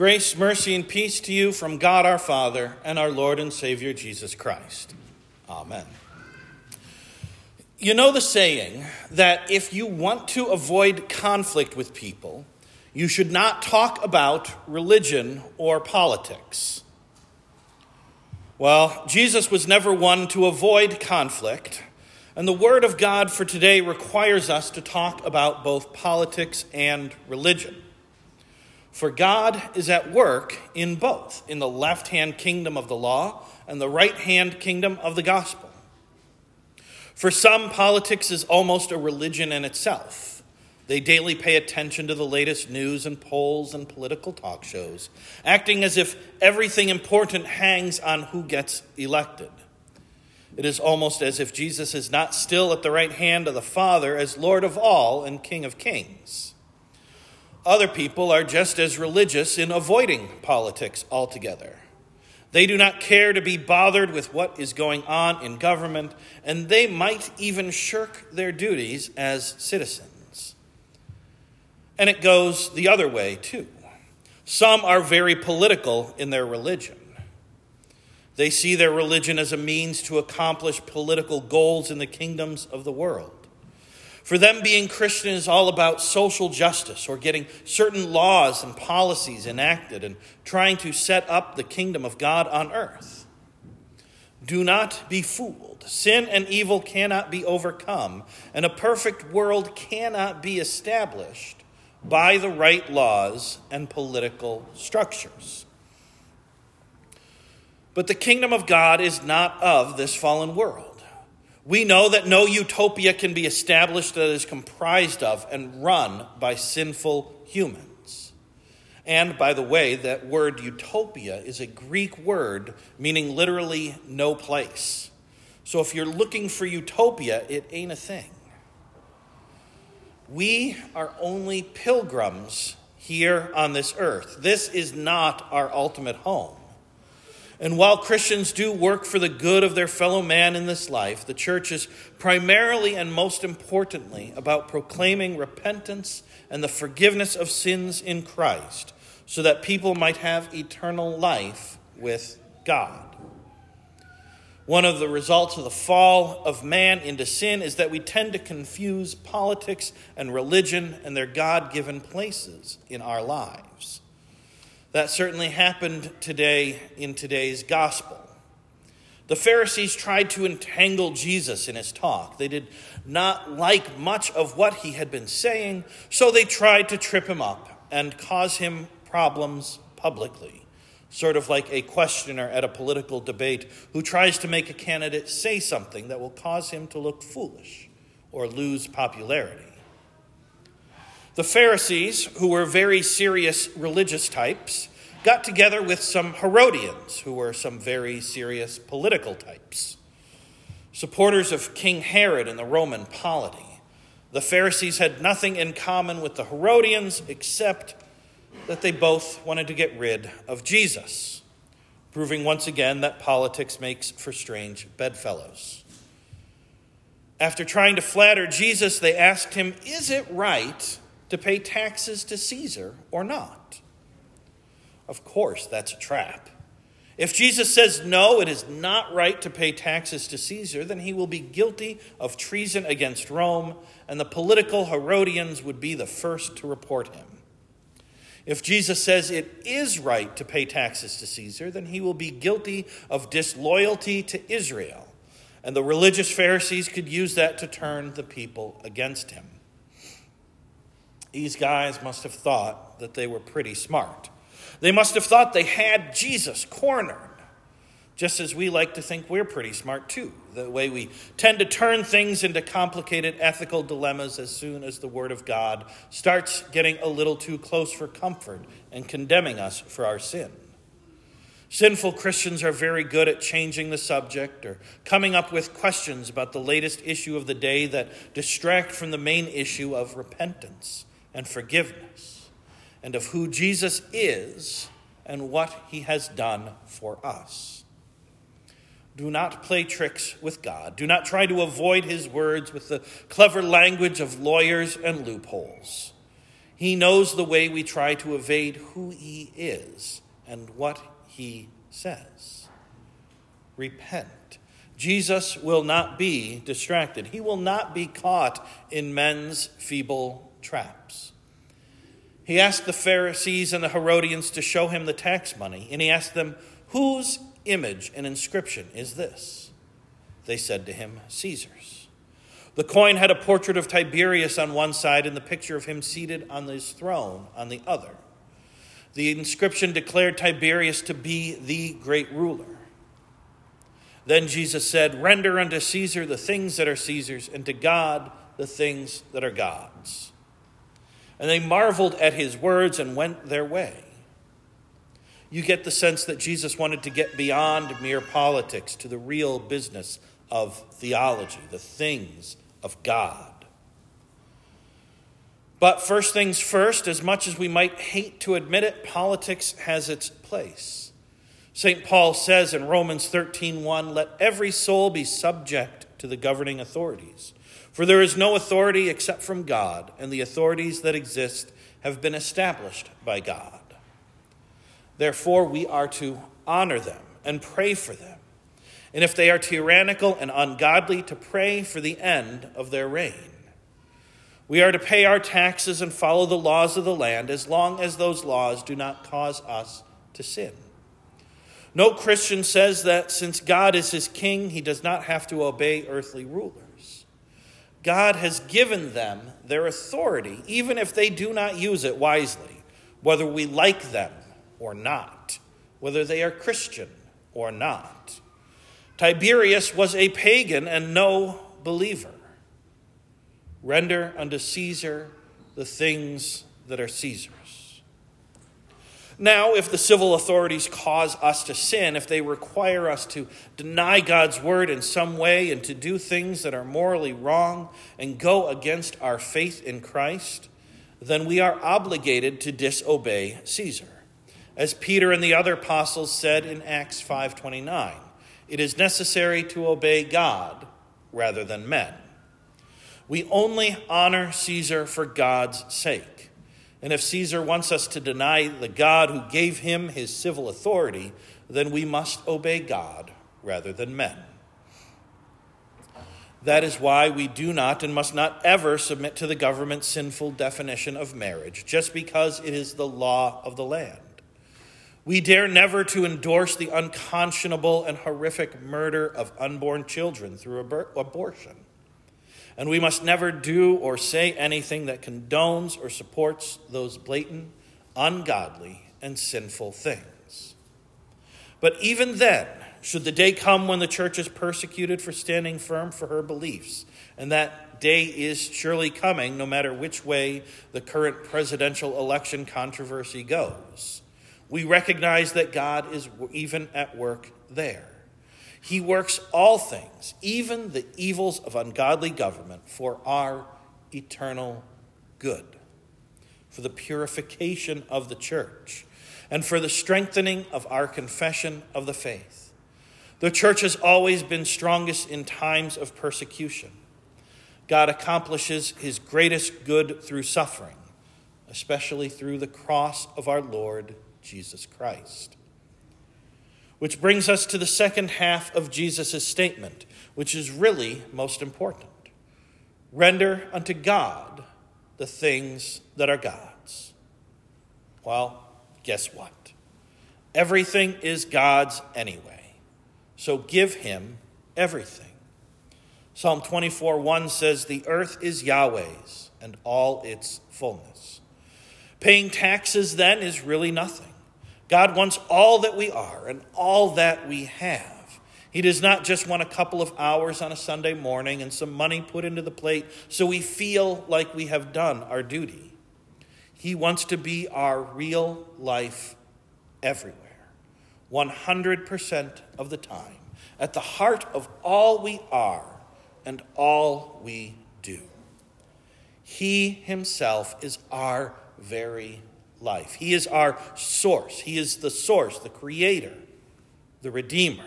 Grace, mercy, and peace to you from God our Father and our Lord and Savior Jesus Christ. Amen. You know the saying that if you want to avoid conflict with people, you should not talk about religion or politics. Well, Jesus was never one to avoid conflict, and the Word of God for today requires us to talk about both politics and religion. For God is at work in both, in the left hand kingdom of the law and the right hand kingdom of the gospel. For some, politics is almost a religion in itself. They daily pay attention to the latest news and polls and political talk shows, acting as if everything important hangs on who gets elected. It is almost as if Jesus is not still at the right hand of the Father as Lord of all and King of kings. Other people are just as religious in avoiding politics altogether. They do not care to be bothered with what is going on in government, and they might even shirk their duties as citizens. And it goes the other way, too. Some are very political in their religion. They see their religion as a means to accomplish political goals in the kingdoms of the world. For them, being Christian is all about social justice or getting certain laws and policies enacted and trying to set up the kingdom of God on earth. Do not be fooled. Sin and evil cannot be overcome, and a perfect world cannot be established by the right laws and political structures. But the kingdom of God is not of this fallen world. We know that no utopia can be established that is comprised of and run by sinful humans. And by the way, that word utopia is a Greek word meaning literally no place. So if you're looking for utopia, it ain't a thing. We are only pilgrims here on this earth. This is not our ultimate home. And while Christians do work for the good of their fellow man in this life, the church is primarily and most importantly about proclaiming repentance and the forgiveness of sins in Christ so that people might have eternal life with God. One of the results of the fall of man into sin is that we tend to confuse politics and religion and their God given places in our lives. That certainly happened today in today's gospel. The Pharisees tried to entangle Jesus in his talk. They did not like much of what he had been saying, so they tried to trip him up and cause him problems publicly, sort of like a questioner at a political debate who tries to make a candidate say something that will cause him to look foolish or lose popularity. The Pharisees, who were very serious religious types, got together with some Herodians, who were some very serious political types, supporters of King Herod and the Roman polity. The Pharisees had nothing in common with the Herodians except that they both wanted to get rid of Jesus, proving once again that politics makes for strange bedfellows. After trying to flatter Jesus, they asked him, Is it right to pay taxes to Caesar or not? Of course, that's a trap. If Jesus says no, it is not right to pay taxes to Caesar, then he will be guilty of treason against Rome, and the political Herodians would be the first to report him. If Jesus says it is right to pay taxes to Caesar, then he will be guilty of disloyalty to Israel, and the religious Pharisees could use that to turn the people against him. These guys must have thought that they were pretty smart. They must have thought they had Jesus cornered, just as we like to think we're pretty smart too. The way we tend to turn things into complicated ethical dilemmas as soon as the Word of God starts getting a little too close for comfort and condemning us for our sin. Sinful Christians are very good at changing the subject or coming up with questions about the latest issue of the day that distract from the main issue of repentance and forgiveness, and of who Jesus is and what he has done for us. Do not play tricks with God. Do not try to avoid his words with the clever language of lawyers and loopholes. He knows the way we try to evade who He is and what He says. Repent. Jesus will not be distracted. He will not be caught in men's feeble traps. He asked the Pharisees and the Herodians to show him the tax money, and he asked them, Whose image and inscription is this? They said to him, Caesar's. The coin had a portrait of Tiberius on one side and the picture of him seated on his throne on the other. The inscription declared Tiberius to be the great ruler. Then Jesus said, Render unto Caesar the things that are Caesar's, and to God the things that are God's. And they marveled at his words and went their way. You get the sense that Jesus wanted to get beyond mere politics to the real business of theology, the things of God. But first things first, as much as we might hate to admit it, politics has its place. St. Paul says in Romans 13:1, "Let every soul be subject to the governing authorities, for there is no authority except from God, and the authorities that exist have been established by God. Therefore, we are to honor them and pray for them. And if they are tyrannical and ungodly, to pray for the end of their reign. We are to pay our taxes and follow the laws of the land as long as those laws do not cause us to sin. No Christian says that since God is his king, he does not have to obey earthly rulers. God has given them their authority, even if they do not use it wisely, whether we like them or not, whether they are Christian or not. Tiberius was a pagan and no believer. Render unto Caesar the things that are Caesar's. Now, if the civil authorities cause us to sin, if they require us to deny God's word in some way and to do things that are morally wrong and go against our faith in Christ, then we are obligated to disobey Caesar. As Peter and the other apostles said in Acts 5:29, it is necessary to obey God rather than men. We only honor Caesar for God's sake. And if Caesar wants us to deny the God who gave him his civil authority, then we must obey God rather than men. That is why we do not and must not ever submit to the government's sinful definition of marriage, just because it is the law of the land. We dare never to endorse the unconscionable and horrific murder of unborn children through abortion and we must never do or say anything that condones or supports those blatant, ungodly, and sinful things. But even then, should the day come when the church is persecuted for standing firm for her beliefs, and that day is surely coming no matter which way the current presidential election controversy goes, we recognize that God is even at work there. He works all things, even the evils of ungodly government, for our eternal good, for the purification of the church, and for the strengthening of our confession of the faith. The church has always been strongest in times of persecution. God accomplishes his greatest good through suffering, especially through the cross of our Lord Jesus Christ. Which brings us to the second half of Jesus' statement, which is really most important. Render unto God the things that are God's. Well, guess what? Everything is God's anyway. So give him everything. Psalm 24 1 says, The earth is Yahweh's and all its fullness. Paying taxes then is really nothing. God wants all that we are and all that we have. He does not just want a couple of hours on a Sunday morning and some money put into the plate so we feel like we have done our duty. He wants to be our real life everywhere, 100% of the time, at the heart of all we are and all we do. He himself is our very life. He is our source. He is the source, the creator, the redeemer.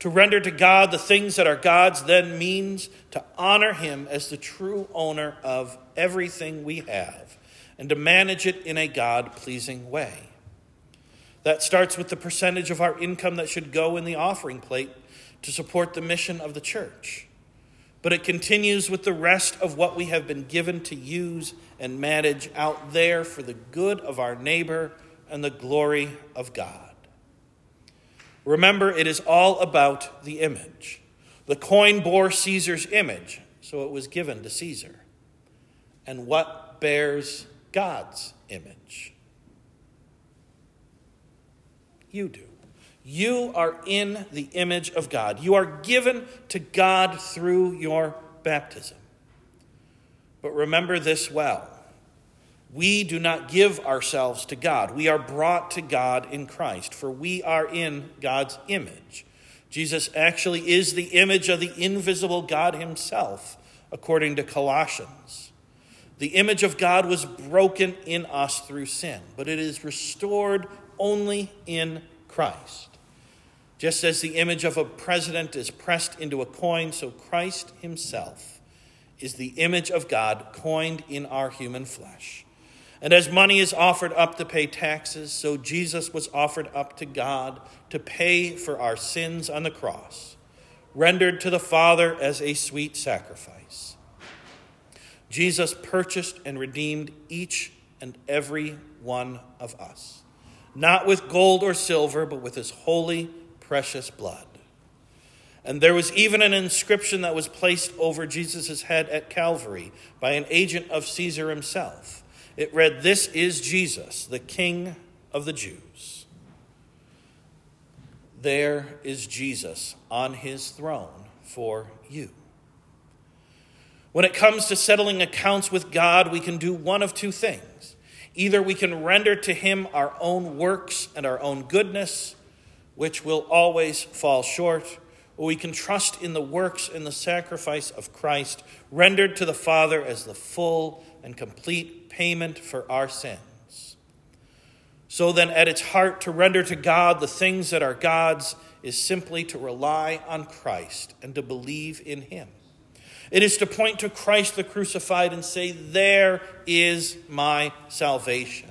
To render to God the things that are God's then means to honor Him as the true owner of everything we have and to manage it in a God pleasing way. That starts with the percentage of our income that should go in the offering plate to support the mission of the church. But it continues with the rest of what we have been given to use and manage out there for the good of our neighbor and the glory of God. Remember, it is all about the image. The coin bore Caesar's image, so it was given to Caesar. And what bears God's image? You do. You are in the image of God. You are given to God through your baptism. But remember this well we do not give ourselves to God. We are brought to God in Christ, for we are in God's image. Jesus actually is the image of the invisible God Himself, according to Colossians. The image of God was broken in us through sin, but it is restored only in Christ. Just as the image of a president is pressed into a coin, so Christ Himself is the image of God coined in our human flesh. And as money is offered up to pay taxes, so Jesus was offered up to God to pay for our sins on the cross, rendered to the Father as a sweet sacrifice. Jesus purchased and redeemed each and every one of us, not with gold or silver, but with his holy, precious blood. And there was even an inscription that was placed over Jesus' head at Calvary by an agent of Caesar himself it read, This is Jesus, the King of the Jews. There is Jesus on his throne for you. When it comes to settling accounts with God, we can do one of two things. Either we can render to him our own works and our own goodness, which will always fall short, or we can trust in the works and the sacrifice of Christ, rendered to the Father as the full and complete payment for our sins. So then, at its heart, to render to God the things that are God's is simply to rely on Christ and to believe in Him. It is to point to Christ the crucified and say, There is my salvation.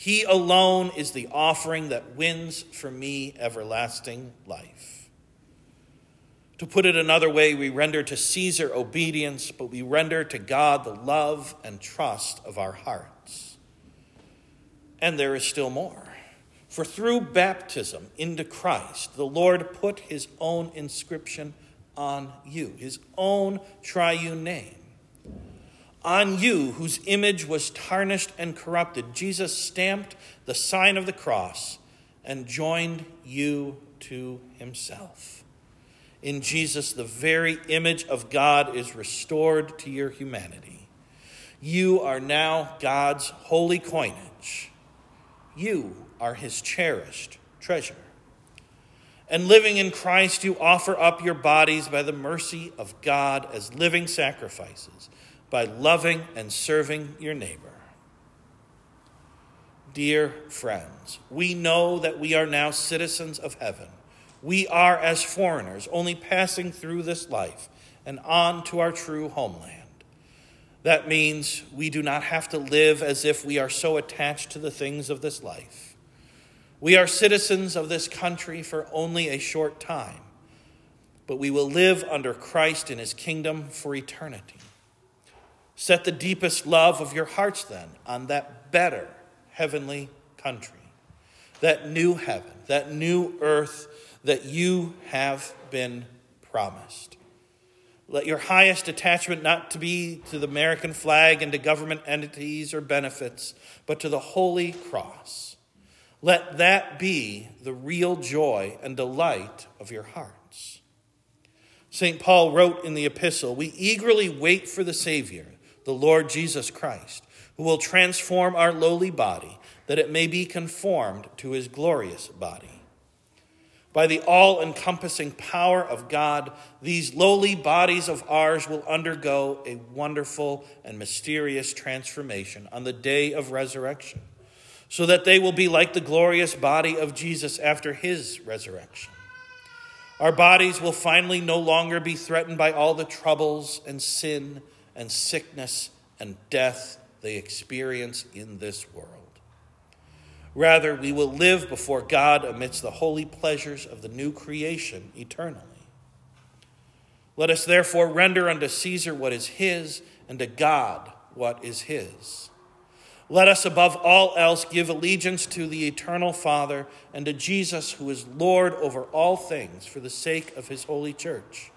He alone is the offering that wins for me everlasting life. To put it another way, we render to Caesar obedience, but we render to God the love and trust of our hearts. And there is still more. For through baptism into Christ, the Lord put his own inscription on you, his own triune name. On you, whose image was tarnished and corrupted, Jesus stamped the sign of the cross and joined you to himself. In Jesus, the very image of God is restored to your humanity. You are now God's holy coinage. You are his cherished treasure. And living in Christ, you offer up your bodies by the mercy of God as living sacrifices, by loving and serving your neighbor. Dear friends, we know that we are now citizens of heaven we are as foreigners, only passing through this life and on to our true homeland. That means we do not have to live as if we are so attached to the things of this life. We are citizens of this country for only a short time, but we will live under Christ in his kingdom for eternity. Set the deepest love of your hearts then on that better heavenly country, that new heaven, that new earth that you have been promised. Let your highest attachment not to be to the American flag and to government entities or benefits, but to the holy cross. Let that be the real joy and delight of your hearts. St. Paul wrote in the epistle We eagerly wait for the Savior, the Lord Jesus Christ, who will transform our lowly body, that it may be conformed to his glorious body by the all encompassing power of God, these lowly bodies of ours will undergo a wonderful and mysterious transformation on the day of resurrection, so that they will be like the glorious body of Jesus after his resurrection. Our bodies will finally no longer be threatened by all the troubles and sin and sickness and death they experience in this world. Rather, we will live before God amidst the holy pleasures of the new creation eternally. Let us therefore render unto Caesar what is his, and to God what is his. Let us above all else give allegiance to the eternal Father and to Jesus, who is Lord over all things, for the sake of his holy church,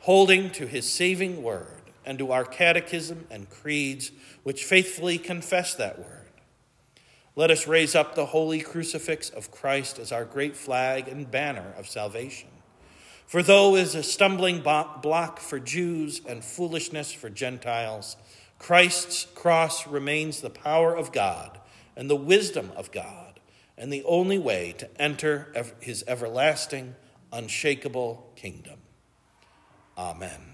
holding to his saving word and to our catechism and creeds, which faithfully confess that word. Let us raise up the holy crucifix of Christ as our great flag and banner of salvation. For though it is a stumbling block for Jews and foolishness for Gentiles, Christ's cross remains the power of God and the wisdom of God, and the only way to enter his everlasting, unshakable kingdom. Amen.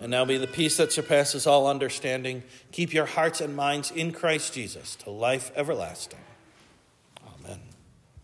And now be the peace that surpasses all understanding. Keep your hearts and minds in Christ Jesus to life everlasting.